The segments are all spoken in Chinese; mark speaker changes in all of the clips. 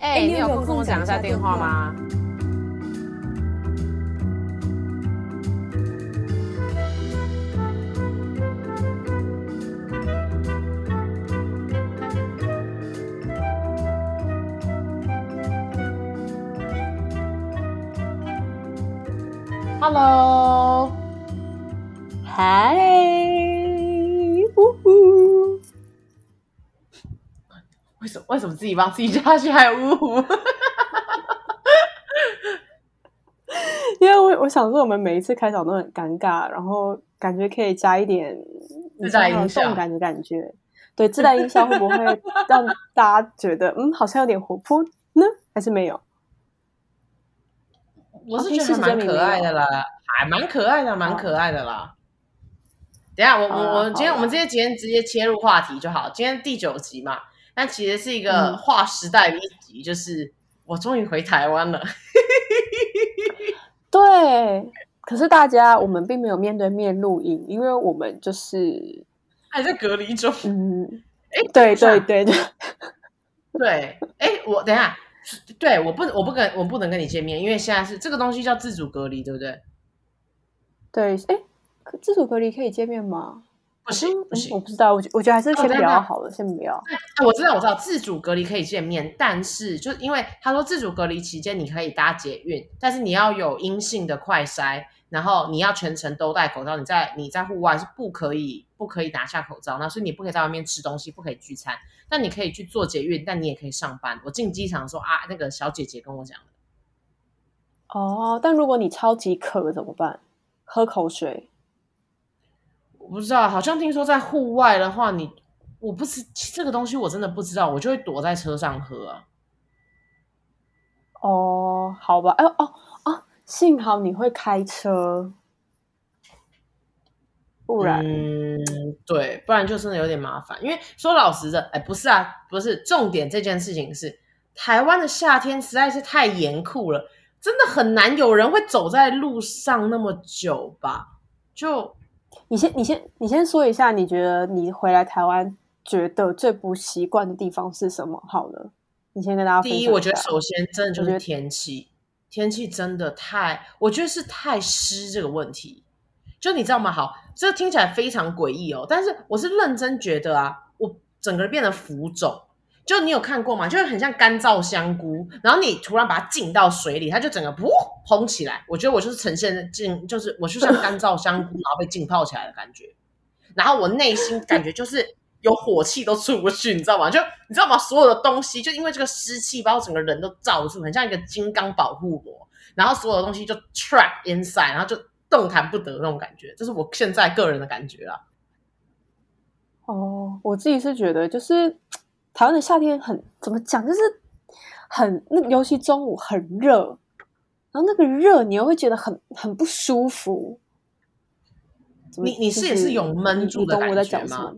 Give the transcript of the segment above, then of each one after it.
Speaker 1: 哎、欸，你有空跟我讲一下电话吗？Hello，
Speaker 2: 嗨，
Speaker 1: 什么？为什么自己帮自己加去还呜呼？
Speaker 2: 因为我我想说，我们每一次开场都很尴尬，然后感觉可以加一点
Speaker 1: 自带音效
Speaker 2: 动感的感觉。对，自带音效会不会让大家觉得嗯，好像有点活泼呢？还是没有？
Speaker 1: 我是觉得蛮可爱的啦，还蛮可爱的，蛮可爱的啦。等一下，我我我今天我们今天今天直接切入话题就好。今天第九集嘛。但其实是一个划时代的一集，嗯、就是我终于回台湾了。
Speaker 2: 对，可是大家我们并没有面对面录音，因为我们就是
Speaker 1: 还在隔离中。
Speaker 2: 嗯，哎，对对对对
Speaker 1: 对，哎，我等一下，对，我不，我不跟，我不能跟你见面，因为现在是这个东西叫自主隔离，对不对？
Speaker 2: 对，哎，自主隔离可以见面吗？
Speaker 1: 不行不行，
Speaker 2: 我不知道，我我觉得还是先不要好了，哦、先不要。
Speaker 1: 我知道我知道，自主隔离可以见面，但是就因为他说自主隔离期间你可以搭捷运，但是你要有阴性的快筛，然后你要全程都戴口罩，你在你在户外是不可以不可以拿下口罩，那所以你不可以在外面吃东西，不可以聚餐，但你可以去做捷运，但你也可以上班。我进机场说啊，那个小姐姐跟我讲的。
Speaker 2: 哦，但如果你超级渴怎么办？喝口水。
Speaker 1: 我不知道，好像听说在户外的话你，你我不知这个东西，我真的不知道，我就会躲在车上喝啊。
Speaker 2: 哦，好吧，哎哦哦，幸好你会开车，不然，
Speaker 1: 嗯，对，不然就真的有点麻烦。因为说老实的，哎，不是啊，不是重点，这件事情是台湾的夏天实在是太严酷了，真的很难有人会走在路上那么久吧？就。
Speaker 2: 你先，你先，你先说一下，你觉得你回来台湾觉得最不习惯的地方是什么？好了，你先跟大家分享。
Speaker 1: 第一，我觉得首先真的就是天气，天气真的太，我觉得是太湿这个问题。就你知道吗？好，这听起来非常诡异哦，但是我是认真觉得啊，我整个人变得浮肿。就你有看过吗？就是很像干燥香菇，然后你突然把它浸到水里，它就整个噗烘起来。我觉得我就是呈现浸，就是我就像干燥香菇，然后被浸泡起来的感觉。然后我内心感觉就是有火气都出不去，你知道吗？就你知道吗？所有的东西就因为这个湿气把我整个人都罩住，很像一个金刚保护膜。然后所有的东西就 trap inside，然后就动弹不得那种感觉。这是我现在个人的感觉啦。
Speaker 2: 哦，我自己是觉得就是。台湾的夏天很怎么讲，就是很那，尤其中午很热，然后那个热你又会觉得很很不舒服。
Speaker 1: 你你是也是有闷住的感觉吗？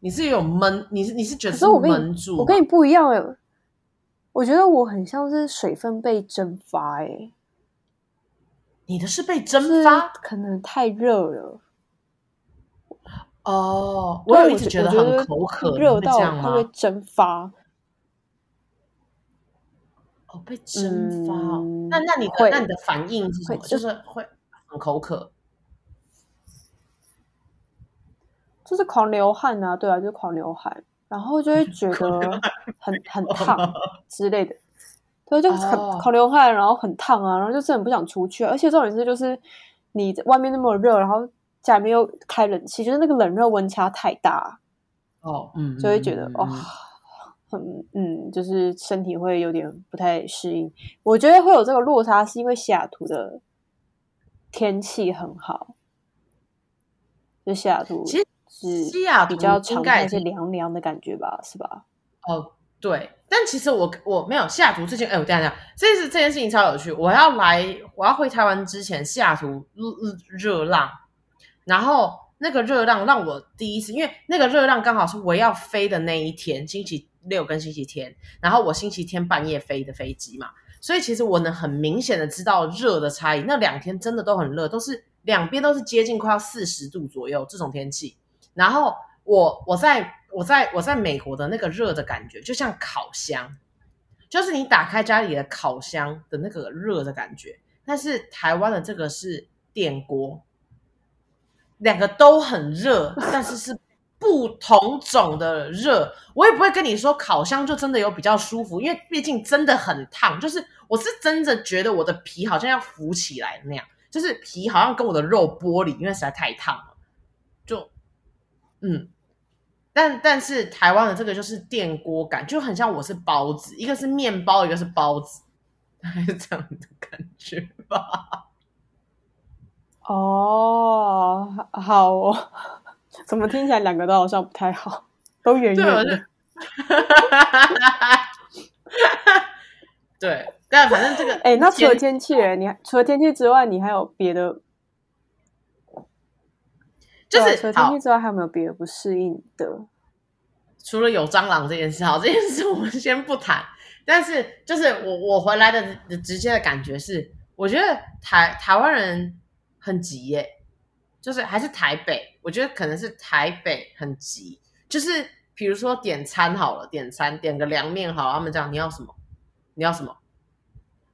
Speaker 1: 你是有闷，你是你是觉得是闷住？
Speaker 2: 我跟你不一样哎，我觉得我很像是水分被蒸发哎。
Speaker 1: 你的是被蒸发，
Speaker 2: 可能太热了。
Speaker 1: 哦，我有一直觉得很口渴，
Speaker 2: 热到它会蒸发。
Speaker 1: 哦，被蒸发。嗯、那那你的那你的反应是什么？就是会很口渴，
Speaker 2: 就是狂流汗啊！对啊，就是狂流汗，然后就会觉 得很很烫之类的。对，就很、哦、狂流汗，然后很烫啊，然后就是很不想出去。而且重点是，就是你外面那么热，然后。家里面又开冷气，就是那个冷热温差太大
Speaker 1: 哦，嗯，
Speaker 2: 就会觉得哦，很嗯，就是身体会有点不太适应。我觉得会有这个落差，是因为西雅图的天气很好，就西雅图其实西雅图比较常态是凉凉的感觉吧，是吧？
Speaker 1: 哦，对，但其实我我没有西雅图之前，哎，我等一下，这是这件事情超有趣。我要来，我要回台湾之前，西雅图热热浪。然后那个热浪让我第一次，因为那个热浪刚好是我要飞的那一天，星期六跟星期天。然后我星期天半夜飞的飞机嘛，所以其实我能很明显的知道热的差异。那两天真的都很热，都是两边都是接近快要四十度左右这种天气。然后我我在我在我在美国的那个热的感觉，就像烤箱，就是你打开家里的烤箱的那个热的感觉。但是台湾的这个是电锅，两个都很热，但是是不同种的热。我也不会跟你说烤箱就真的有比较舒服，因为毕竟真的很烫。就是我是真的觉得我的皮好像要浮起来那样，就是皮好像跟我的肉剥离，因为实在太烫了。就嗯。但但是台湾的这个就是电锅感，就很像我是包子，一个是面包，一个是包子，大概是这样的感觉吧。
Speaker 2: 哦，好哦，怎么听起来两个都好像不太好，都圆圆的。
Speaker 1: 对，但反正这个，
Speaker 2: 哎，那除了天气，你还除了天气之外，你还有别的？
Speaker 1: 就是
Speaker 2: 除了天气之外，还有没有别的不适应的？
Speaker 1: 除了有蟑螂这件事，好，这件事我们先不谈。但是，就是我我回来的直接的感觉是，我觉得台台湾人很急耶，就是还是台北，我觉得可能是台北很急。就是比如说点餐好了，点餐点个凉面好了，他们讲你要什么？你要什么？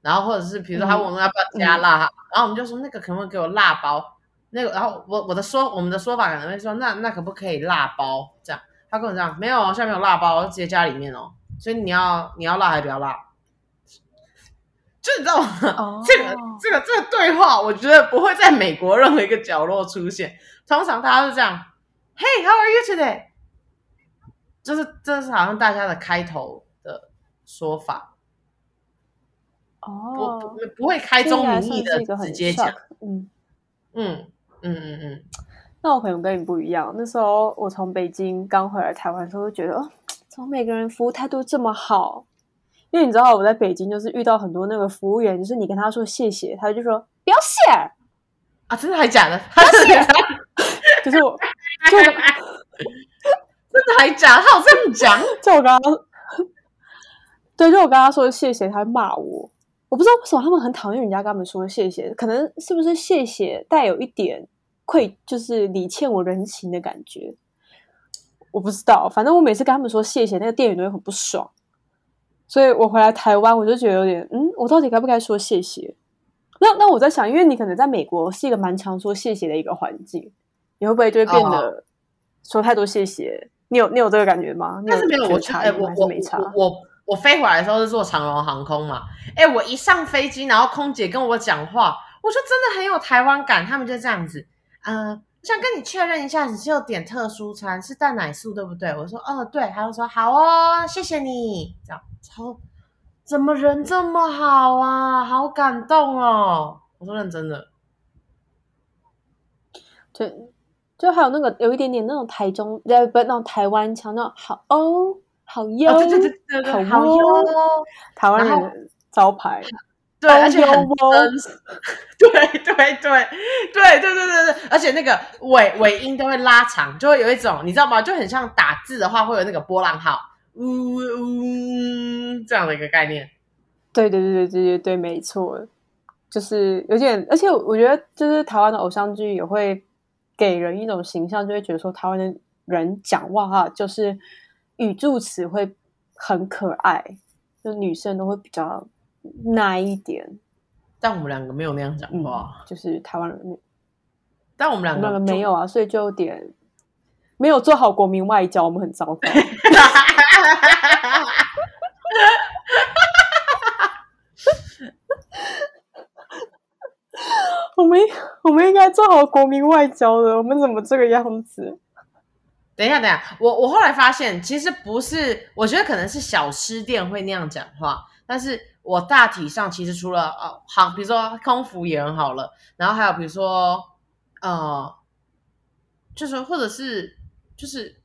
Speaker 1: 然后或者是比如说他问我们要不要加辣，嗯、然后我们就说那个可不可以给我辣包？那个，然后我我的说我们的说法可能会说，那那可不可以辣包？这样他跟我讲没有，现在没有辣包，直接加里面哦。所以你要你要辣还是不要辣？就你知道吗？哦、这个这个这个对话，我觉得不会在美国任何一个角落出现。通常大家是这样：Hey, how are you today？就是这是好像大家的开头的说法。
Speaker 2: 哦，
Speaker 1: 不不会开宗明义的直接讲。
Speaker 2: 嗯
Speaker 1: 嗯。嗯嗯嗯，
Speaker 2: 那我可能跟你不一样。那时候我从北京刚回来台湾的时候，就觉得哦，怎么每个人服务态度这么好？因为你知道我在北京就是遇到很多那个服务员，就是你跟他说谢谢，他就说不要谢
Speaker 1: 啊，真的还假的？
Speaker 2: 他是谢，就是我，就我真
Speaker 1: 的还假？他有这样讲？
Speaker 2: 就我刚刚，对，就我刚刚说谢谢，他会骂我。我不知道为什么他们很讨厌人家跟他们说谢谢，可能是不是谢谢带有一点愧，就是你欠我人情的感觉。我不知道，反正我每次跟他们说谢谢，那个店员都会很不爽。所以我回来台湾，我就觉得有点，嗯，我到底该不该说谢谢？那那我在想，因为你可能在美国是一个蛮常说谢谢的一个环境，你会不会就会变得说太多谢谢？哦、你有你有这个感觉吗？
Speaker 1: 但是没有，我差，哎，我我我。我飞回来的时候是坐长荣航空嘛，哎，我一上飞机，然后空姐跟我讲话，我就真的很有台湾感。他们就这样子，呃，我想跟你确认一下，你是有点特殊餐，是蛋奶素对不对？我说，哦，对。他就说，好哦，谢谢你。这样，超，怎么人这么好啊？好感动哦。我说认真的，
Speaker 2: 对，就还有那个有一点点那种台中，呃，不，那种台湾腔，那种好哦。好优，
Speaker 1: 对对对对对，好优，
Speaker 2: 台湾人招牌，
Speaker 1: 对，而且很真 实，对对对对对对对对，而且那个尾尾音都会拉长，就会有一种你知道吗？就很像打字的话会有那个波浪号，呜呜这样的一个概念。
Speaker 2: 对对对对对对对，没错，就是有点，而且我觉得就是台湾的偶像剧也会给人一种形象，就会觉得说台湾的人讲话哈，就是。语助词会很可爱，就女生都会比较奶一点。
Speaker 1: 但我们两个没有那样讲话，
Speaker 2: 嗯、就是台湾人。
Speaker 1: 但我们两个，
Speaker 2: 个没有啊，所以就有点没有做好国民外交，我们很糟糕。我们我们应该做好国民外交的，我们怎么这个样子？
Speaker 1: 等一下，等一下，我我后来发现，其实不是，我觉得可能是小吃店会那样讲话，但是我大体上其实除了呃，好，比如说空服员好了，然后还有比如说呃，就是或者是就是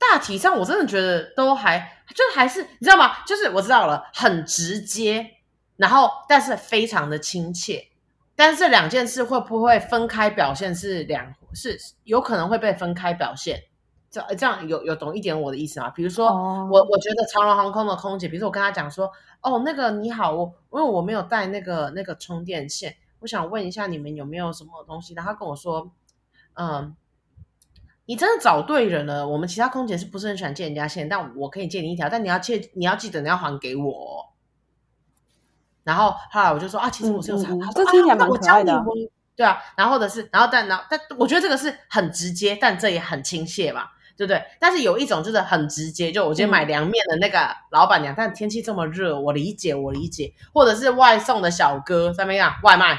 Speaker 1: 大体上，我真的觉得都还就还是你知道吗？就是我知道了，很直接，然后但是非常的亲切，但是这两件事会不会分开表现是两？是有可能会被分开表现，这这样有有懂一点我的意思吗？比如说，oh. 我我觉得长荣航空的空姐，比如说我跟她讲说，哦，那个你好，我因为我没有带那个那个充电线，我想问一下你们有没有什么东西？然后她跟我说，嗯，你真的找对人了。我们其他空姐是不是很喜欢借人家线？但我可以借你一条，但你要借，你要记得你要还给我。然后后来我就说啊，其实我是有查，
Speaker 2: 这听起来蛮可爱的。
Speaker 1: 对啊，然后或者是，然后但然后但我觉得这个是很直接，但这也很亲切嘛，对不对？但是有一种就是很直接，就我今天买凉面的那个老板娘，嗯、但天气这么热，我理解，我理解。或者是外送的小哥怎么样？外卖，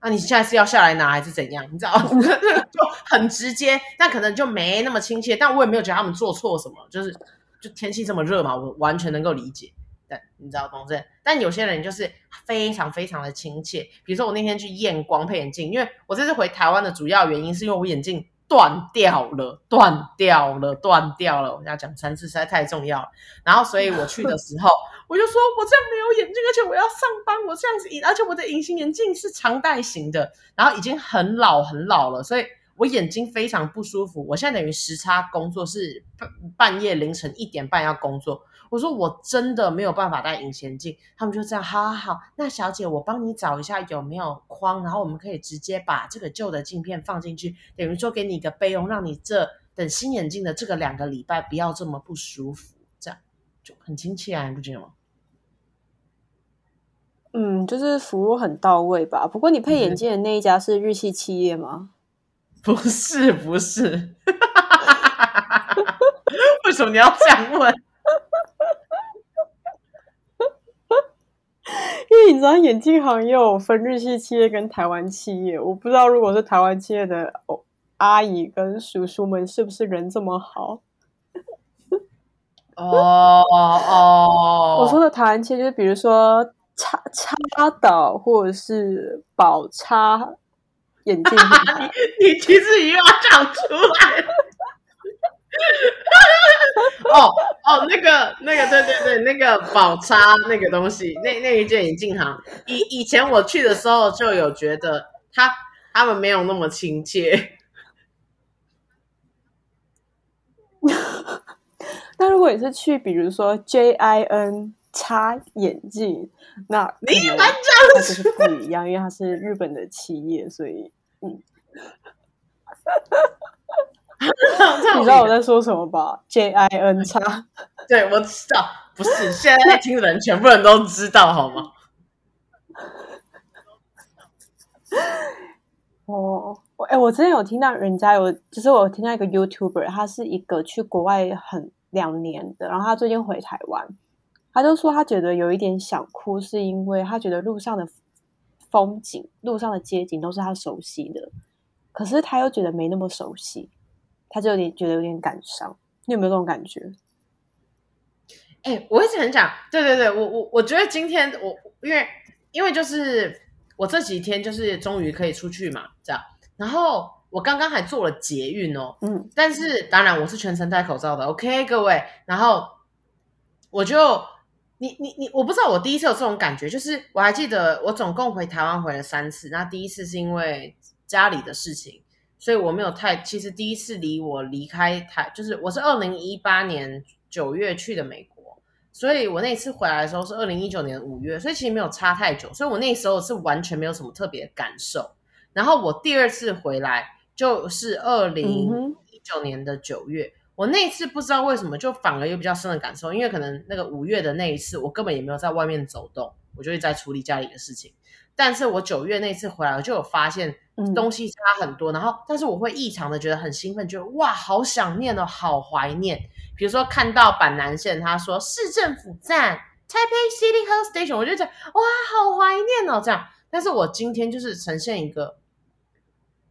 Speaker 1: 那、你现在是要下来拿还是怎样？你知道？就很直接，但可能就没那么亲切。但我也没有觉得他们做错什么，就是就天气这么热嘛，我完全能够理解。但你知道，懂这？但有些人就是非常非常的亲切。比如说我那天去验光配眼镜，因为我这次回台湾的主要原因是因为我眼镜断掉了，断掉了，断掉了。我要讲三次实在太重要了。然后所以我去的时候，我就说我这样没有眼镜，而且我要上班，我这样子，而且我的隐形眼镜是常戴型的，然后已经很老很老了，所以我眼睛非常不舒服。我现在等于时差工作是半半夜凌晨一点半要工作。我说我真的没有办法戴隐形眼镜，他们就这样，好好好，那小姐我帮你找一下有没有框，然后我们可以直接把这个旧的镜片放进去，等于说给你一个备用，让你这等新眼镜的这个两个礼拜不要这么不舒服，这样就很亲切啊，你不觉得吗？
Speaker 2: 嗯，就是服务很到位吧。不过你配眼镜的那一家是日系企业吗？
Speaker 1: 不是，不是，为什么你要这样问？
Speaker 2: 因为你知道眼镜行业有分日系企业跟台湾企业，我不知道如果是台湾企业的阿姨跟叔叔们是不是人这么好？
Speaker 1: 哦 哦，
Speaker 2: 我说的台湾企业就是比如说插插导或者是宝插眼镜
Speaker 1: 你，你其实又要讲出来了。哦哦，那个那个，对对对，那个宝叉那个东西，那那一件眼镜行，以以前我去的时候就有觉得他他们没有那么亲切。
Speaker 2: 那如果你是去，比如说 J I N 插眼镜，那
Speaker 1: 你蛮这样
Speaker 2: 就是不一样，因为它是日本的企业，所以嗯。你知道我在说什么吧？J I N 叉，
Speaker 1: 对，我知道，不是现在在听的人，全部人都知道，好吗？
Speaker 2: 哦，我哎，我之前有听到人家有，就是我听到一个 YouTuber，他是一个去国外很两年的，然后他最近回台湾，他就说他觉得有一点想哭，是因为他觉得路上的风景、路上的街景都是他熟悉的，可是他又觉得没那么熟悉。他就有点觉得有点感伤，你有没有这种感觉？
Speaker 1: 哎、欸，我一直很想，对对对，我我我觉得今天我因为因为就是我这几天就是终于可以出去嘛，这样，然后我刚刚还做了捷运哦，嗯，但是当然我是全程戴口罩的，OK，各位，然后我就你你你，我不知道我第一次有这种感觉，就是我还记得我总共回台湾回了三次，那第一次是因为家里的事情。所以我没有太，其实第一次离我离开台，就是我是二零一八年九月去的美国，所以我那次回来的时候是二零一九年五月，所以其实没有差太久，所以我那时候是完全没有什么特别的感受。然后我第二次回来就是二零一九年的九月，我那次不知道为什么就反而有比较深的感受，因为可能那个五月的那一次我根本也没有在外面走动，我就会在处理家里的事情。但是我九月那次回来，我就有发现东西差很多，嗯、然后但是我会异常的觉得很兴奋，觉得哇，好想念哦，好怀念。比如说看到板南线，他说市政府站 Taipei City Hall Station，我就觉得哇，好怀念哦，这样。但是我今天就是呈现一个，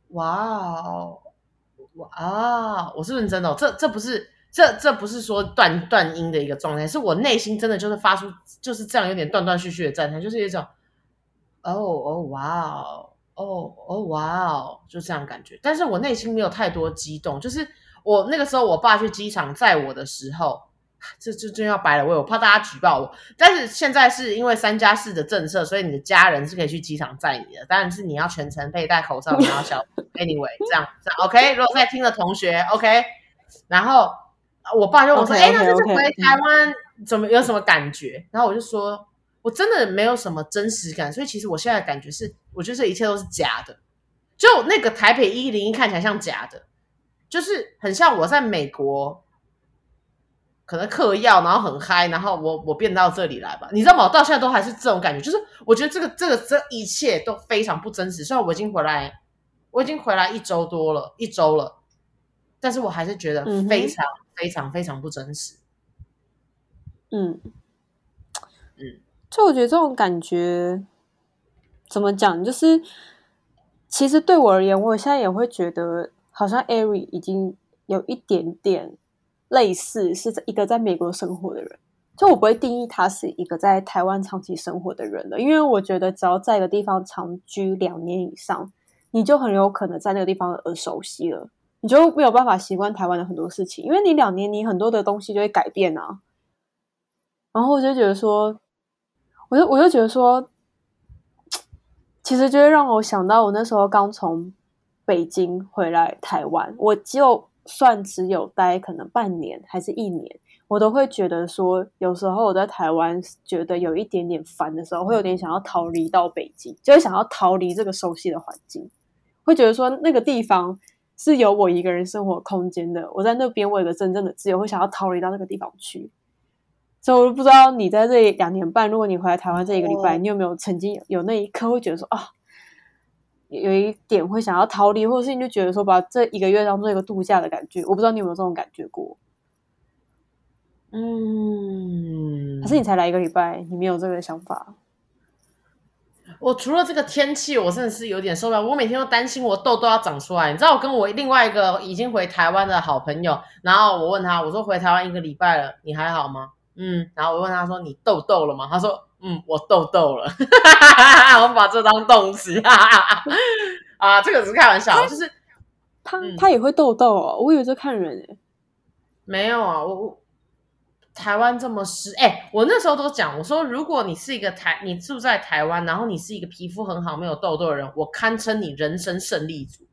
Speaker 1: 哇哦，哇，我是认真的、哦，这这不是这这不是说断断音的一个状态，是我内心真的就是发出就是这样有点断断续续的赞叹，就是一种。哦哦哇哦哦哦哇哦，就这样感觉，但是我内心没有太多激动。就是我那个时候，我爸去机场载我的时候，这这真要白了，我我怕大家举报我。但是现在是因为三加四的政策，所以你的家人是可以去机场载你的，但是你要全程佩戴口罩，你要小 anyway 这样这样 OK。如果在听的同学 OK，然后我爸就我说，哎，那这次回台湾怎么有什么感觉？然后我就说。我真的没有什么真实感，所以其实我现在的感觉是，我觉得这一切都是假的。就那个台北一零一看起来像假的，就是很像我在美国，可能嗑药，然后很嗨，然后我我变到这里来吧，你知道吗？我到现在都还是这种感觉，就是我觉得这个这个这一切都非常不真实。虽然我已经回来，我已经回来一周多了，一周了，但是我还是觉得非常、嗯、非常非常不真实。
Speaker 2: 嗯嗯，就我觉得这种感觉怎么讲，就是其实对我而言，我现在也会觉得，好像 Ari 已经有一点点。类似是一个在美国生活的人，就我不会定义他是一个在台湾长期生活的人了，因为我觉得只要在一个地方长居两年以上，你就很有可能在那个地方而熟悉了，你就没有办法习惯台湾的很多事情，因为你两年你很多的东西就会改变啊。然后我就觉得说，我就我就觉得说，其实就会让我想到我那时候刚从北京回来台湾，我就。算只有待可能半年还是一年，我都会觉得说，有时候我在台湾觉得有一点点烦的时候，会有点想要逃离到北京，就会想要逃离这个熟悉的环境，会觉得说那个地方是有我一个人生活空间的，我在那边我有个真正的自由，会想要逃离到那个地方去。所以我不知道你在这两年半，如果你回来台湾这一个礼拜，你有没有曾经有那一刻会觉得说啊？有一点会想要逃离，或者是你就觉得说把这一个月当做一个度假的感觉，我不知道你有没有这种感觉过？嗯，可是你才来一个礼拜，你没有这个想法？
Speaker 1: 我除了这个天气，我真的是有点受不了。我每天都担心我痘痘要长出来。你知道，我跟我另外一个已经回台湾的好朋友，然后我问他，我说回台湾一个礼拜了，你还好吗？嗯，然后我问他说，你痘痘了吗？他说。嗯，我痘痘了，我把这当动词 啊，这个只是开玩笑，就是
Speaker 2: 他他也会痘痘哦，我以为在看人诶，
Speaker 1: 没有啊，我我台湾这么湿，哎，我那时候都讲，我说如果你是一个台，你住在台湾，然后你是一个皮肤很好、没有痘痘的人，我堪称你人生胜利组。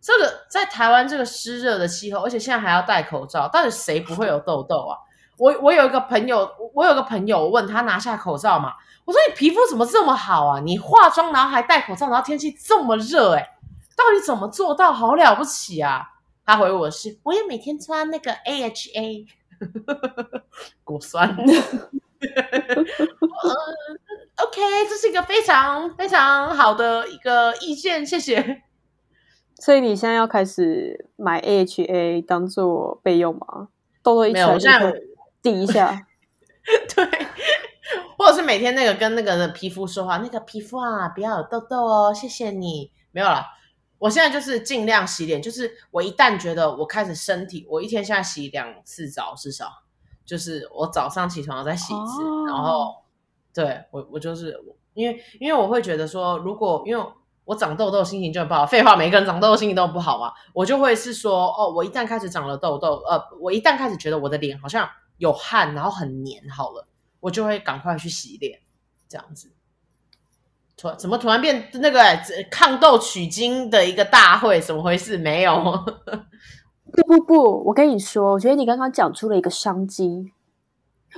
Speaker 1: 这个在台湾这个湿热的气候，而且现在还要戴口罩，到底谁不会有痘痘啊？我我有一个朋友，我有个朋友，我问他拿下口罩嘛，我说你皮肤怎么这么好啊？你化妆然后还戴口罩，然后天气这么热，哎，到底怎么做到？好了不起啊！他回我是，我也每天穿那个 AHA 果酸。嗯，OK，这是一个非常非常好的一个意见，谢谢。
Speaker 2: 所以你现在要开始买 AHA 当做备用吗？痘痘一出来就会。抵一下，
Speaker 1: 对，或者是每天那个跟那个的皮肤说话，那个皮肤啊，不要有痘痘哦，谢谢你。没有了，我现在就是尽量洗脸，就是我一旦觉得我开始身体，我一天现在洗两次澡，至少就是我早上起床再洗一次，哦、然后对我我就是因为因为我会觉得说，如果因为我长痘痘心情就很不好，废话，每个人长痘痘心情都不好嘛，我就会是说，哦，我一旦开始长了痘痘，呃，我一旦开始觉得我的脸好像。有汗，然后很黏，好了，我就会赶快去洗脸，这样子。突怎么突然变那个抗痘取经的一个大会？怎么回事？没有。
Speaker 2: 不不不，我跟你说，我觉得你刚刚讲出了一个商机。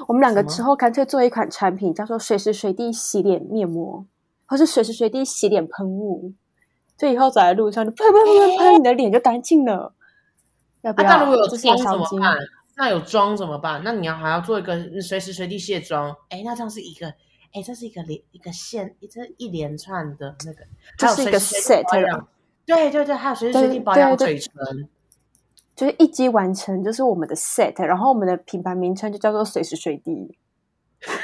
Speaker 2: 我们两个之后干脆做一款产品，叫做随时随地洗脸面膜，或是随时随地洗脸喷雾。就以后走在路上就喷喷喷喷喷，你的脸就干净了。要不要？
Speaker 1: 那如果有妆怎么办？那有妆怎么办？那你要还要做一个随时随地卸妆？哎，那这样是一个，哎，这是一个连一个线，这一连串的那个，
Speaker 2: 这是一个 set。
Speaker 1: 对对对，还有随时随地保养嘴唇，
Speaker 2: 就是一击完成，就是我们的 set。然后我们的品牌名称就叫做随时随地。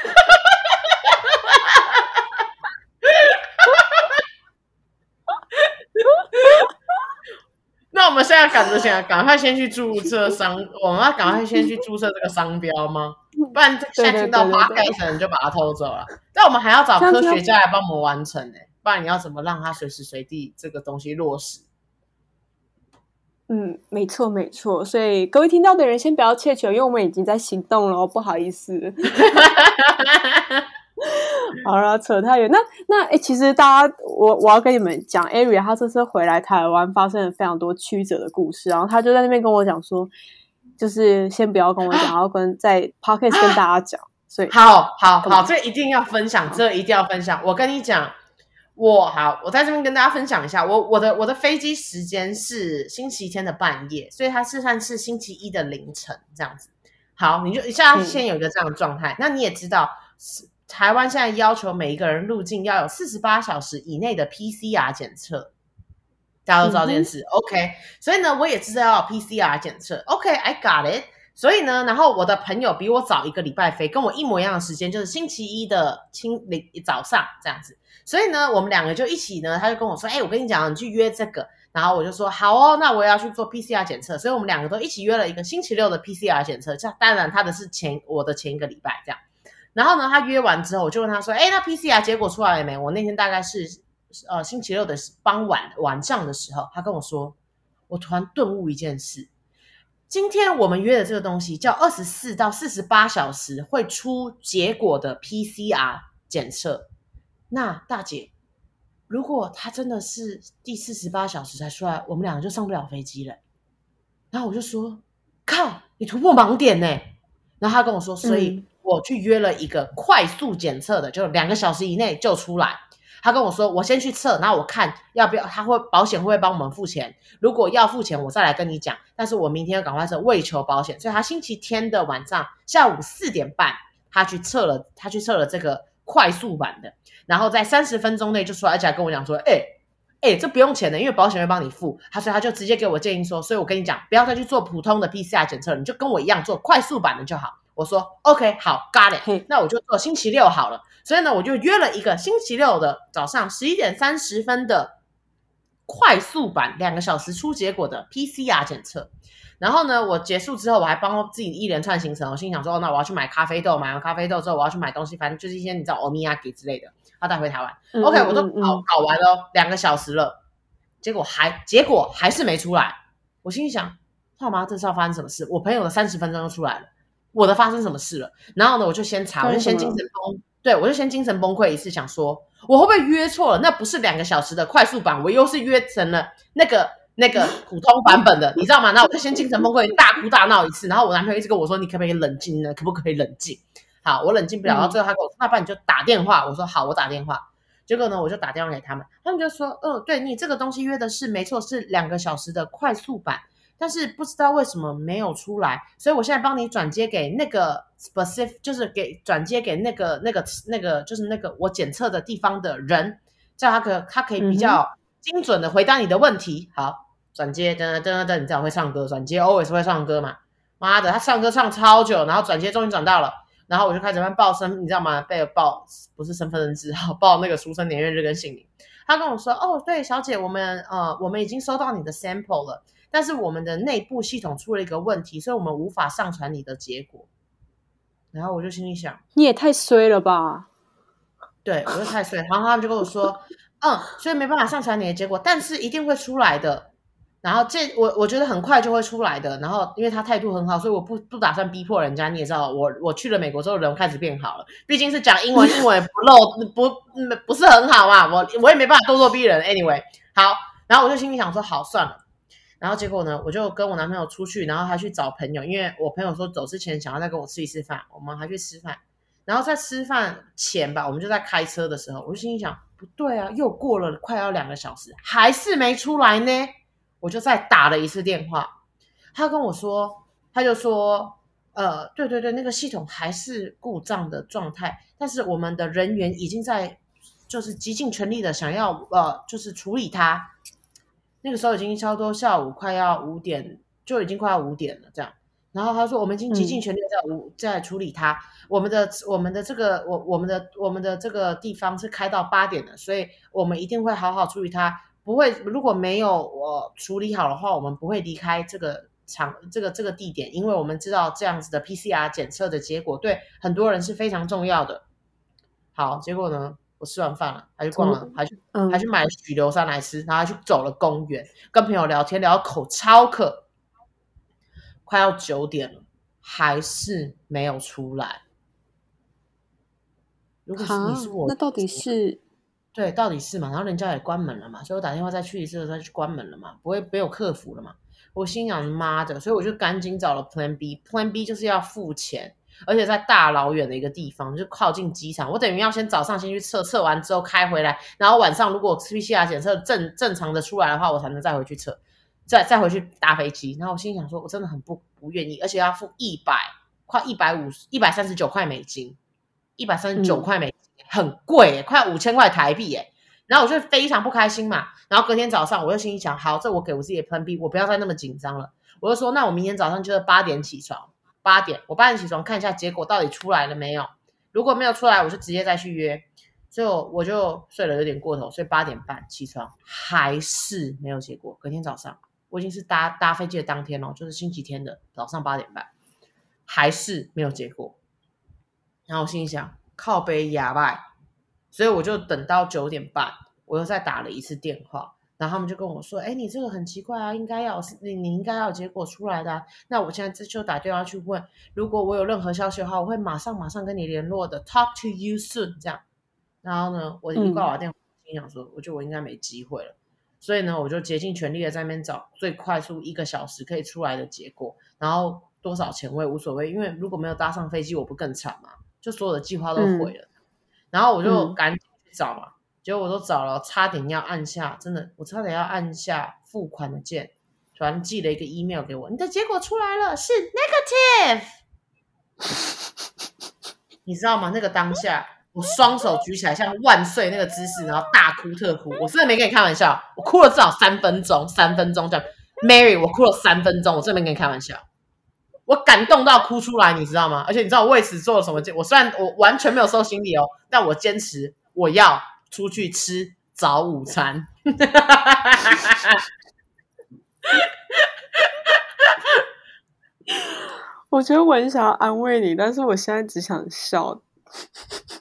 Speaker 1: 那我们现在赶着想赶快先去注册商，我们要赶快先去注册这个商标吗？不然现在听到 podcast 人就把它偷走了。但我们还要找科学家来帮我们完成呢、欸，不然你要怎么让它随时随地这个东西落实？
Speaker 2: 嗯，没错没错。所以各位听到的人先不要怯球，因为我们已经在行动了，不好意思。好了，扯太远。那那哎，其实大家，我我要跟你们讲，Ari 他这次回来台湾，发生了非常多曲折的故事。然后他就在那边跟我讲说，就是先不要跟我讲，然后跟在 Podcast 跟大家讲。所以，
Speaker 1: 好好好，这一定要分享，这一定要分享。我跟你讲，我好，我在这边跟大家分享一下，我我的我的飞机时间是星期天的半夜，所以它是算是星期一的凌晨这样子。好，你就现在先有一个这样的状态，嗯、那你也知道，台湾现在要求每一个人入境要有四十八小时以内的 PCR 检测，大家都知道这件事。嗯、OK，所以呢，我也知道要 PCR 检测。OK，I、okay, got it。所以呢，然后我的朋友比我早一个礼拜飞，跟我一模一样的时间，就是星期一的清零早上这样子。所以呢，我们两个就一起呢，他就跟我说：“哎，我跟你讲，你去约这个。”然后我就说：“好哦，那我也要去做 PCR 检测。”所以我们两个都一起约了一个星期六的 PCR 检测。这当然他的是前我的前一个礼拜这样。然后呢，他约完之后，我就问他说：“哎，那 PCR 结果出来了没？”我那天大概是呃星期六的傍晚晚上的时候，他跟我说：“我突然顿悟一件事。”今天我们约的这个东西叫二十四到四十八小时会出结果的 PCR 检测。那大姐，如果他真的是第四十八小时才出来，我们两个就上不了飞机了。然后我就说：“靠，你突破盲点呢！”然后他跟我说：“所以我去约了一个快速检测的，就两个小时以内就出来。”他跟我说：“我先去测，然后我看要不要，他会保险会不会帮我们付钱？如果要付钱，我再来跟你讲。但是我明天要赶快测，为求保险。所以他星期天的晚上下午四点半，他去测了，他去测了这个快速版的，然后在三十分钟内就出来，而且还跟我讲说：，哎，哎，这不用钱的，因为保险会帮你付。他说他就直接给我建议说，所以我跟你讲，不要再去做普通的 PCR 检测，你就跟我一样做快速版的就好。我说 OK，好，Got it，那我就做星期六好了。”所以呢，我就约了一个星期六的早上十一点三十分的快速版，两个小时出结果的 PCR 检测。然后呢，我结束之后，我还帮自己一连串行程。我心想说，哦，那我要去买咖啡豆，买完咖啡豆之后，我要去买东西，反正就是一些你知道欧米亚给之类的，要带回台湾。嗯、OK，我都搞搞完了，两个小时了，结果还结果还是没出来。我心里想，他妈这是要发生什么事？我朋友的三十分钟就出来了，我的发生什么事了？然后呢，我就先查，我就先精神崩。对，我就先精神崩溃一次，想说我会不会约错了？那不是两个小时的快速版，我又是约成了那个那个 普通版本的，你知道吗？那我就先精神崩溃，大哭大闹一次。然后我男朋友一直跟我说：“你可不可以冷静呢？可不可以冷静？”好，我冷静不了。然后最后他跟我说：“那不然你就打电话。”我说：“好，我打电话。”结果呢，我就打电话给他们，他们就说：“嗯，对你这个东西约的是没错，是两个小时的快速版。”但是不知道为什么没有出来，所以我现在帮你转接给那个 specific，就是给转接给那个那个那个就是那个我检测的地方的人，叫他可他可以比较精准的回答你的问题。嗯、好，转接噔噔噔噔，你知道会唱歌，转接 always 会唱歌嘛？妈的，他唱歌唱超久，然后转接终于转到了，然后我就开始帮报身，你知道吗？被报不是身份证字号，报那个出生年月日跟姓名。他跟我说，哦，对，小姐，我们呃我们已经收到你的 sample 了。但是我们的内部系统出了一个问题，所以我们无法上传你的结果。然后我就心里想，
Speaker 2: 你也太衰了吧？
Speaker 1: 对，我就太衰。然后他们就跟我说，嗯，所以没办法上传你的结果，但是一定会出来的。然后这我我觉得很快就会出来的。然后因为他态度很好，所以我不不打算逼迫人家。你也知道，我我去了美国之后人开始变好了，毕竟是讲英文，英文也不漏不不是很好嘛。我我也没办法咄咄逼人。Anyway，好，然后我就心里想说，好算了。然后结果呢，我就跟我男朋友出去，然后还去找朋友，因为我朋友说走之前想要再跟我吃一次饭，我们还去吃饭。然后在吃饭前吧，我们就在开车的时候，我就心里想，不对啊，又过了快要两个小时，还是没出来呢。我就再打了一次电话，他跟我说，他就说，呃，对对对，那个系统还是故障的状态，但是我们的人员已经在，就是极尽全力的想要，呃，就是处理它。那个时候已经差不多下午快要五点，就已经快要五点了，这样。然后他说，我们已经竭尽全力在在处理它。我们的我们的这个我我们的我们的这个地方是开到八点的，所以我们一定会好好处理它。不会，如果没有我处理好的话，我们不会离开这个场这个这个地点，因为我们知道这样子的 PCR 检测的结果对很多人是非常重要的。好，结果呢？我吃完饭了，还去逛了，嗯、还去、嗯、还去买许留山来吃，然后还去走了公园，跟朋友聊天聊口超渴，快要九点了，还是没有出来。如果是你是我，
Speaker 2: 那到底是？
Speaker 1: 对，到底是嘛？然后人家也关门了嘛，所以我打电话再去一次的时候就关门了嘛，不会没有客服了嘛？我心想妈的，所以我就赶紧找了 Plan B，Plan B 就是要付钱。而且在大老远的一个地方，就靠近机场。我等于要先早上先去测，测完之后开回来，然后晚上如果 PCR 检测正正常的出来的话，我才能再回去测，再再回去搭飞机。然后我心里想说，我真的很不不愿意，而且要付一百快一百五十一百三十九块美金，一百三十九块美金，嗯、很贵，快五千块台币耶。然后我就非常不开心嘛。然后隔天早上，我就心里想，好，这我给我自己的 plan B，我不要再那么紧张了。我就说，那我明天早上就是八点起床，八点，我八点起床看一下结果到底出来了没有。如果没有出来，我就直接再去约。所以我就睡了有点过头，所以八点半起床还是没有结果。隔天早上，我已经是搭搭飞机的当天哦，就是星期天的早上八点半，还是没有结果。然后我心里想，靠北哑巴。所以我就等到九点半，我又再打了一次电话，然后他们就跟我说：“哎，你这个很奇怪啊，应该要你你应该要有结果出来的啊。那我现在这就打电话去问，如果我有任何消息的话，我会马上马上跟你联络的。Talk to you soon，这样。然后呢，我一挂完电话，心想说，我觉得我应该没机会了。所以呢，我就竭尽全力的在那边找最快速一个小时可以出来的结果，然后多少钱我也无所谓，因为如果没有搭上飞机，我不更惨嘛？就所有的计划都毁了。嗯然后我就赶紧去找嘛，嗯、结果我都找了，差点要按下，真的，我差点要按下付款的键，突然寄了一个 email 给我，你的结果出来了，是 negative，你知道吗？那个当下，我双手举起来像万岁那个姿势，然后大哭特哭，我真的没跟你开玩笑，我哭了至少三分钟，三分钟这样，Mary，我哭了三分钟，我真的没跟你开玩笑。我感动到哭出来，你知道吗？而且你知道我为此做了什么？我虽然我完全没有收行李哦，但我坚持我要出去吃早午餐。
Speaker 2: 我觉得我很想要安慰你，但是我现在只想笑。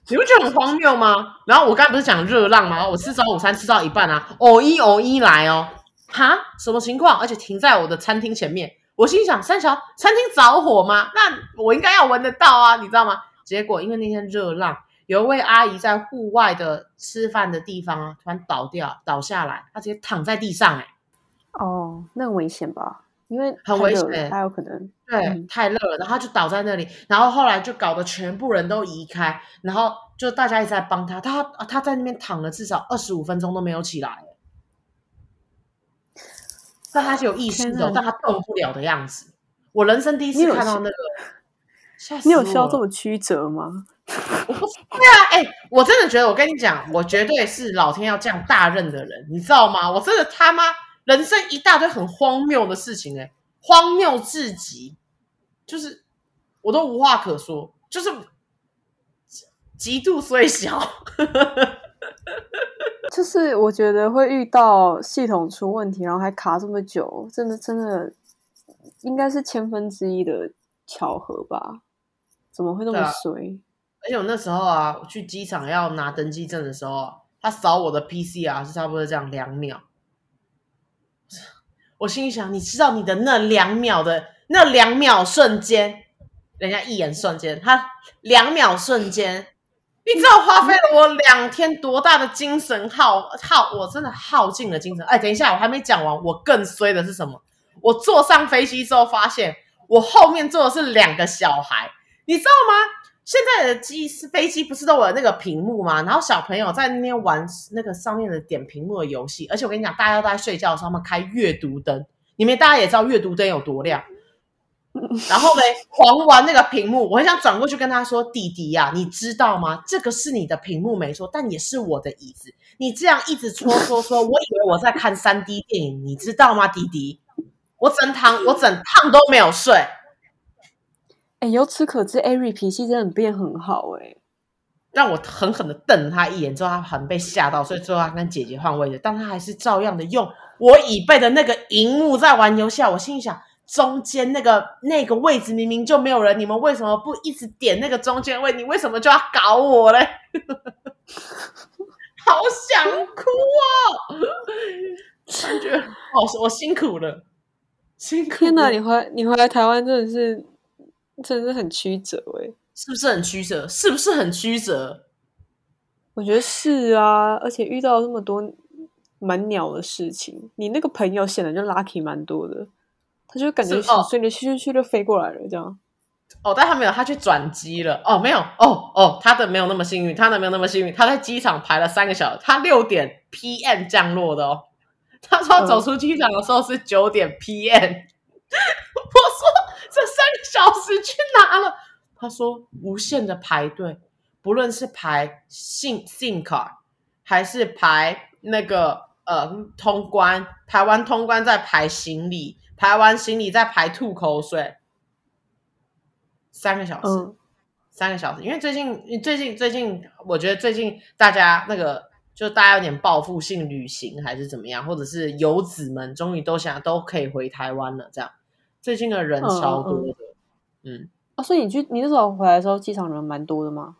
Speaker 1: 你不觉得很荒谬吗？然后我刚才不是讲热浪吗？我吃早午餐吃到一半啊，偶一偶一来哦，哈，什么情况？而且停在我的餐厅前面。我心想，三桥餐厅着火吗？那我应该要闻得到啊，你知道吗？结果因为那天热浪，有一位阿姨在户外的吃饭的地方啊，突然倒掉倒下来，她直接躺在地上、欸，哎，
Speaker 2: 哦，那很危险吧？因为
Speaker 1: 很危险，
Speaker 2: 她有可能
Speaker 1: 对、嗯、太热了，然后她就倒在那里，然后后来就搞得全部人都移开，然后就大家一直在帮她，她她在那边躺了至少二十五分钟都没有起来。但他是有意识的，但他动不了的样子。我人生第一次看到那个，
Speaker 2: 你有需要这么曲折吗？
Speaker 1: 我 不对啊，哎、欸，我真的觉得，我跟你讲，我绝对是老天要降大任的人，你知道吗？我真的他妈人生一大堆很荒谬的事情、欸，哎，荒谬至极，就是我都无话可说，就是极度虽小。
Speaker 2: 就是我觉得会遇到系统出问题，然后还卡这么久，真的真的应该是千分之一的巧合吧？怎么会那么衰？
Speaker 1: 而且我那时候啊，我去机场要拿登机证的时候，他扫我的 PCR 是差不多这样两秒。我心里想，你知道你的那两秒的那两秒瞬间，人家一眼瞬间，他两秒瞬间。你知道花费了我两天多大的精神耗耗，我真的耗尽了精神。哎，等一下，我还没讲完。我更衰的是什么？我坐上飞机之后，发现我后面坐的是两个小孩，你知道吗？现在的机是飞机，不是都有那个屏幕吗？然后小朋友在那边玩那个上面的点屏幕的游戏，而且我跟你讲，大家都在睡觉的时候，他们开阅读灯，你们大家也知道阅读灯有多亮。然后呢，狂玩那个屏幕，我很想转过去跟他说：“弟弟呀、你知道吗？这个是你的屏幕没错，但也是我的椅子。你这样一直戳戳戳，我以为我在看三 D 电影，你知道吗，弟弟？我整趟我整趟都没有睡。
Speaker 2: 哎，由此可知，Ari 脾气真的变很好哎，
Speaker 1: 让我狠狠的瞪了他一眼，之后他很被吓到，所以最后他跟姐姐换位置，但他还是照样的用我椅背的那个荧幕在玩游戏。我心里想。中间那个那个位置明明就没有人，你们为什么不一直点那个中间位？你为什么就要搞我嘞？好想哭哦！感觉哦，我辛苦了，辛苦了。
Speaker 2: 天哪，你回你回来台湾真的是真的是很曲折诶，
Speaker 1: 是不是很曲折？是不是很曲折？
Speaker 2: 我觉得是啊，而且遇到那么多蛮鸟的事情，你那个朋友显然就 lucky 蛮多的。他就感觉随你去去去就飞过来了，这样。
Speaker 1: 哦，但他没有，他去转机了。哦，没有，哦哦，他的没有那么幸运，他的没有那么幸运。他在机场排了三个小时，他六点 PM 降落的哦。他说走出机场的时候是九点 PM。说这三个小时去哪了？他说无限的排队，不论是排 SIM SIM 卡，还是排那个呃通关，排完通关再排行李，排完行李再排吐口水。三个小时，嗯、三个小时，因为最近最近最近，我觉得最近大家那个，就大家有点报复性旅行还是怎么样，或者是游子们终于都想都可以回台湾了，这样，最近的人超多的，嗯，
Speaker 2: 啊，所以你去你那时候回来的时候，机场人蛮多的吗？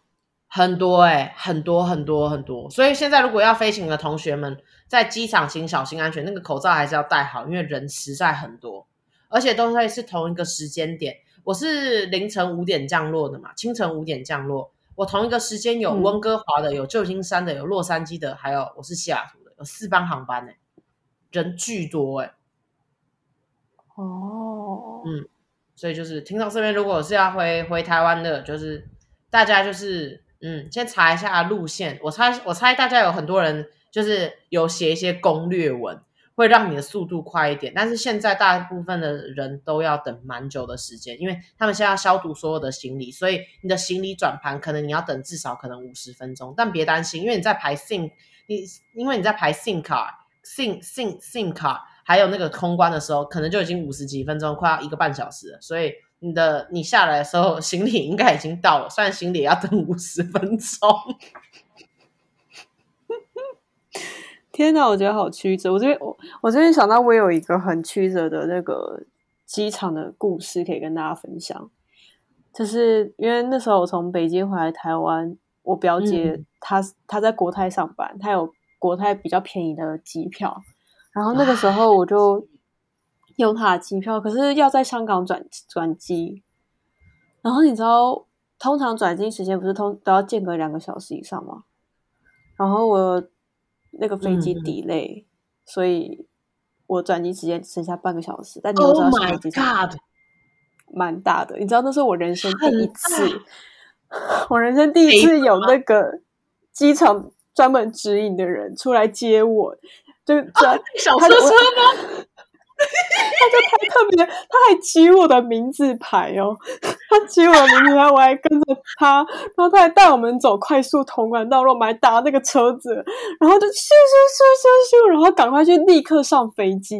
Speaker 1: 很多哎、欸，很多很多很多，所以现在如果要飞行的同学们在机场请小心安全，那个口罩还是要戴好，因为人实在很多，而且都会是同一个时间点。我是凌晨五点降落的嘛，清晨五点降落。我同一个时间有温哥华的，嗯、有旧金山的，有洛杉矶的，还有我是西雅图的，有四班航班呢，人巨多哎。
Speaker 2: 哦，
Speaker 1: 嗯，所以就是听到这边，如果是要回回台湾的，就是大家就是嗯，先查一下路线。我猜我猜大家有很多人就是有写一些攻略文。会让你的速度快一点，但是现在大部分的人都要等蛮久的时间，因为他们现在要消毒所有的行李，所以你的行李转盘可能你要等至少可能五十分钟。但别担心，因为你在排 SIM，你因为你在排 SIM 卡、SIM SIM SIM 卡，还有那个通关的时候，可能就已经五十几分钟，快要一个半小时了。所以你的你下来的时候，行李应该已经到了，虽然行李也要等五十分钟。
Speaker 2: 天哪，我觉得好曲折。我这边我我这边想到，我有一个很曲折的那个机场的故事可以跟大家分享。就是因为那时候我从北京回来台湾，我表姐她她在国泰上班，她有国泰比较便宜的机票。然后那个时候我就用他的机票，可是要在香港转转机。然后你知道，通常转机时间不是通都要间隔两个小时以上吗？然后我。那个飞机 delay，、嗯、所以我转机时间只剩下半个小时。但你又知道，飞机场蛮大的。你知道那是我人生第一次，我人生第一次有那个机场专门指引的人出来接我，就
Speaker 1: 小车车吗？
Speaker 2: 他就太特别，他还骑我的名字牌哦，他骑我的名字牌，我还跟着他，然后他还带我们走快速通关道路，我们还搭那个车子，然后就咻咻咻咻咻，然后赶快去立刻上飞机。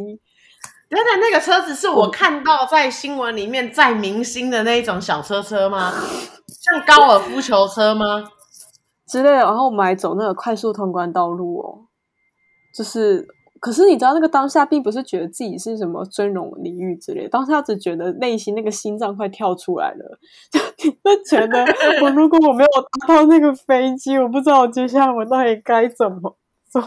Speaker 1: 原来那个车子是我看到在新闻里面载明星的那一种小车车吗？像高尔夫球车吗？
Speaker 2: 之类的，然后我们还走那个快速通关道路哦，就是。可是你知道，那个当下并不是觉得自己是什么尊荣礼遇之类，当下只觉得内心那个心脏快跳出来了，就觉得我如果我没有搭到那个飞机，我不知道我接下来我到底该怎么做。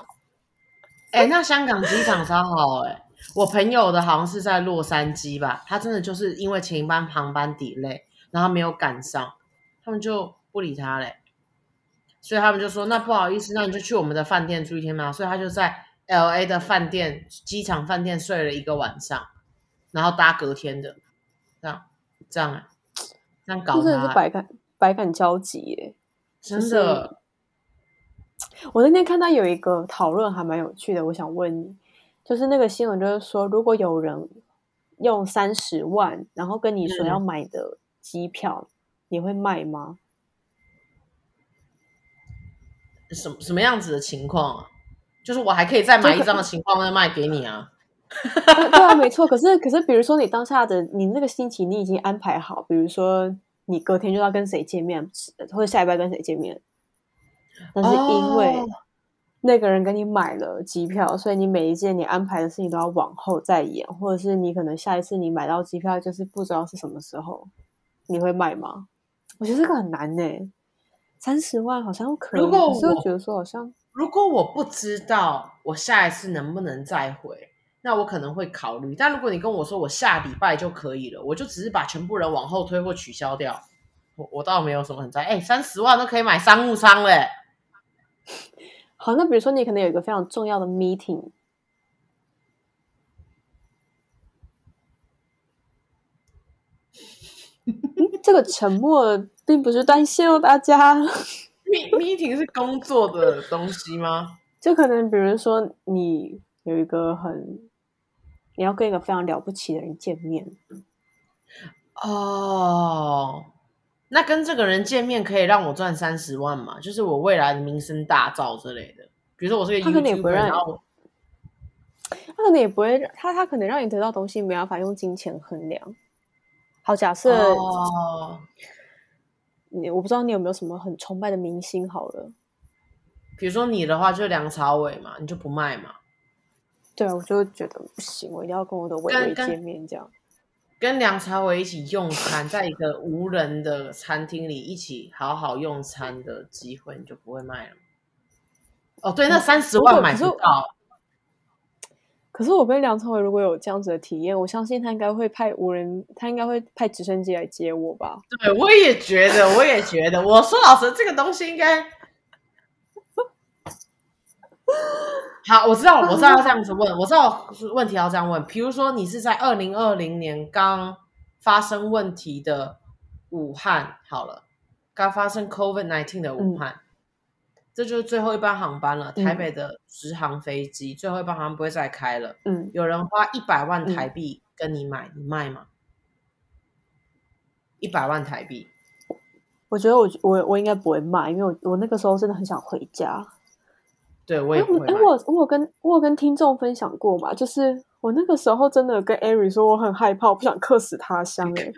Speaker 1: 哎、那香港机场超好哎、我朋友的好像是在洛杉矶吧，他真的就是因为前一班航班 delay，然后没有赶上，他们就不理他嘞，所以他们就说那不好意思，那你就去我们的饭店住一天嘛，所以他就在。L A 的饭店，机场饭店睡了一个晚上，然后搭隔天的，这样这样这样搞，
Speaker 2: 真的是百感百感交集耶！
Speaker 1: 真的，
Speaker 2: 我那天看到有一个讨论还蛮有趣的，我想问你，就是那个新闻就是说，如果有人用三十万，然后跟你说要买的机票，嗯、你会卖吗？
Speaker 1: 什么什么样子的情况啊？就是我还可以再买一张的情况再卖给你啊，
Speaker 2: 对啊，没错。可是可是，比如说你当下的你那个心情你已经安排好，比如说你隔天就要跟谁见面，或者下礼拜跟谁见面，但是因为那个人跟你买了机票，哦、所以你每一件你安排的事情都要往后再延，或者是你可能下一次你买到机票就是不知道是什么时候，你会卖吗？我觉得这个很难呢，三十万好像可以，
Speaker 1: 如果我
Speaker 2: 是觉得说好像。
Speaker 1: 如果我不知道我下一次能不能再回，那我可能会考虑。但如果你跟我说我下礼拜就可以了，我就只是把全部人往后推或取消掉，我我倒没有什么很在意。哎，三十万都可以买商务舱嘞。
Speaker 2: 好，那比如说你可能有一个非常重要的 meeting，这个沉默并不是断线哦，大家。
Speaker 1: Meeting 是工作的东西吗？
Speaker 2: 就可能比如说你有一个很，你要跟一个非常了不起的人见面。
Speaker 1: 哦，那跟这个人见面可以让我赚三十万嘛？就是我未来的名声大噪之类的。比如说我是个 YouTuber，然后
Speaker 2: 他可能也不会，他他可能让你得到东西没办法用金钱衡量。好，假设
Speaker 1: 哦，
Speaker 2: 你我不知道你有没有什么很崇拜的明星？好了，
Speaker 1: 比如说你的话，就梁朝伟嘛，你就不卖嘛？
Speaker 2: 对啊，我就觉得不行，我一定要跟我的伟伟见面，这样。
Speaker 1: 跟梁朝伟一起用餐，在一个无人的餐厅里一起好好用餐的机会，你就不会卖了。哦，对，那三十万买不到。
Speaker 2: 可是我跟梁朝伟如果有这样子的体验，我相信他应该会派无人，他应该会派直升机来接我吧？
Speaker 1: 对，我也觉得，我也觉得。我说老实，这个东西应该 好。我知道，我知道要这样子问，我知道问题要这样问。比如说，你是在二零二零年刚发生问题的武汉，好了，刚发生 COVID-19 的武汉。嗯这就是最后一班航班了，台北的直航飞机、嗯、最后一班航班不会再开了。嗯，有人花一百万台币跟你买，嗯、你卖吗？一百万台币，
Speaker 2: 我觉得我我我应该不会卖，因为我我那个时候真的很想回家。
Speaker 1: 对，我也不会。
Speaker 2: 哎，我我有跟我有跟听众分享过嘛，就是我那个时候真的跟艾瑞说我很害怕，我不想客死他乡哎。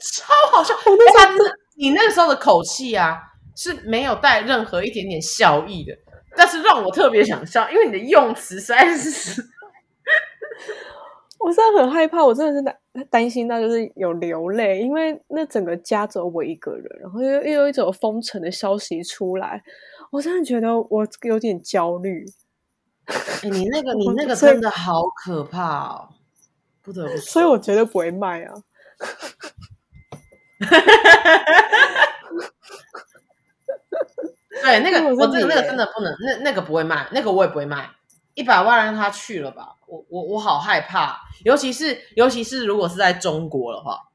Speaker 1: 超好笑！我那时候，你那个时候的口气啊，是没有带任何一点点笑意的，但是让我特别想笑，因为你的用词实在是，
Speaker 2: 我真的很害怕，我真的是担担心到就是有流泪，因为那整个家只有我一个人，然后又又有一种封城的消息出来，我真的觉得我有点焦虑。
Speaker 1: 欸，你那个 你那个真的好可怕哦，不得不说，
Speaker 2: 所以我绝对不会卖啊。
Speaker 1: 对，那个我这个那个真的不能，那那个不会卖，那个我也不会卖，一百万让他去了吧，我我我好害怕，尤其是尤其是如果是在中国的话，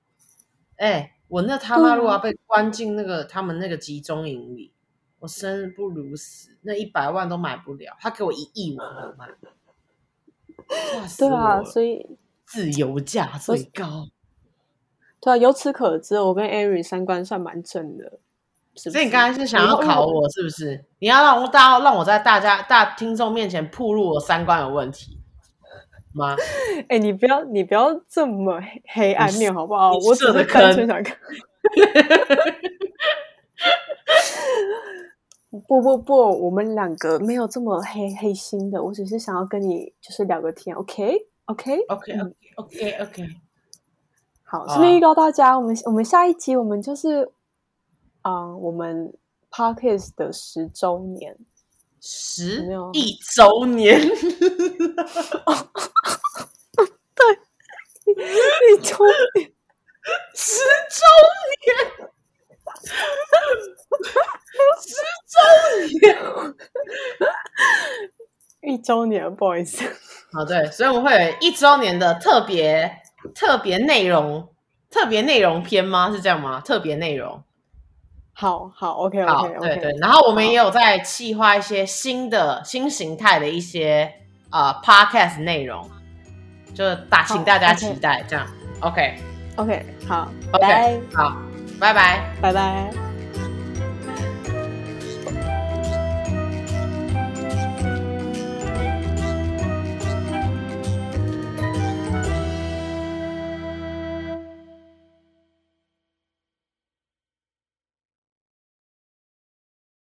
Speaker 1: 哎，我那他妈如果要被关进那个他们那个集中营里，我生不如死，那一百万都买不了，他给我一亿我都买，
Speaker 2: 对啊，所以
Speaker 1: 自由价最高。
Speaker 2: 对啊，由此可知，我跟艾瑞三观算蛮正的，是不是？
Speaker 1: 所以你刚才是想要考我，是不是？你要让我大让我在大家大听众面前暴露我三观有问题吗？
Speaker 2: 哎、欸，你不要你不要这么黑暗面好不好？
Speaker 1: 我只是单纯想看。
Speaker 2: 不不不，我们两个没有这么黑黑心的，我只是想要跟你就是聊个天，OK OK
Speaker 1: OK OK OK OK。
Speaker 2: 好，顺便预告大家，我们我们下一集我们就是，嗯，我们 Parkes 的十周年，
Speaker 1: 十一周年，对，
Speaker 2: 一周年，
Speaker 1: 十周年，十周年，
Speaker 2: 一周年，不好意思，
Speaker 1: 好，对，所以我们会有一周年的特别。特别内容，特别内容篇吗？是这样吗？特别内容，
Speaker 2: 好好，OK，
Speaker 1: 好
Speaker 2: ，okay, okay,
Speaker 1: 对对。然后我们也有在计划一些新的新形态的一些呃 Podcast 内容，就大请大家期待，这样，OK，OK，
Speaker 2: 好
Speaker 1: ，OK，好，拜拜，
Speaker 2: 拜拜。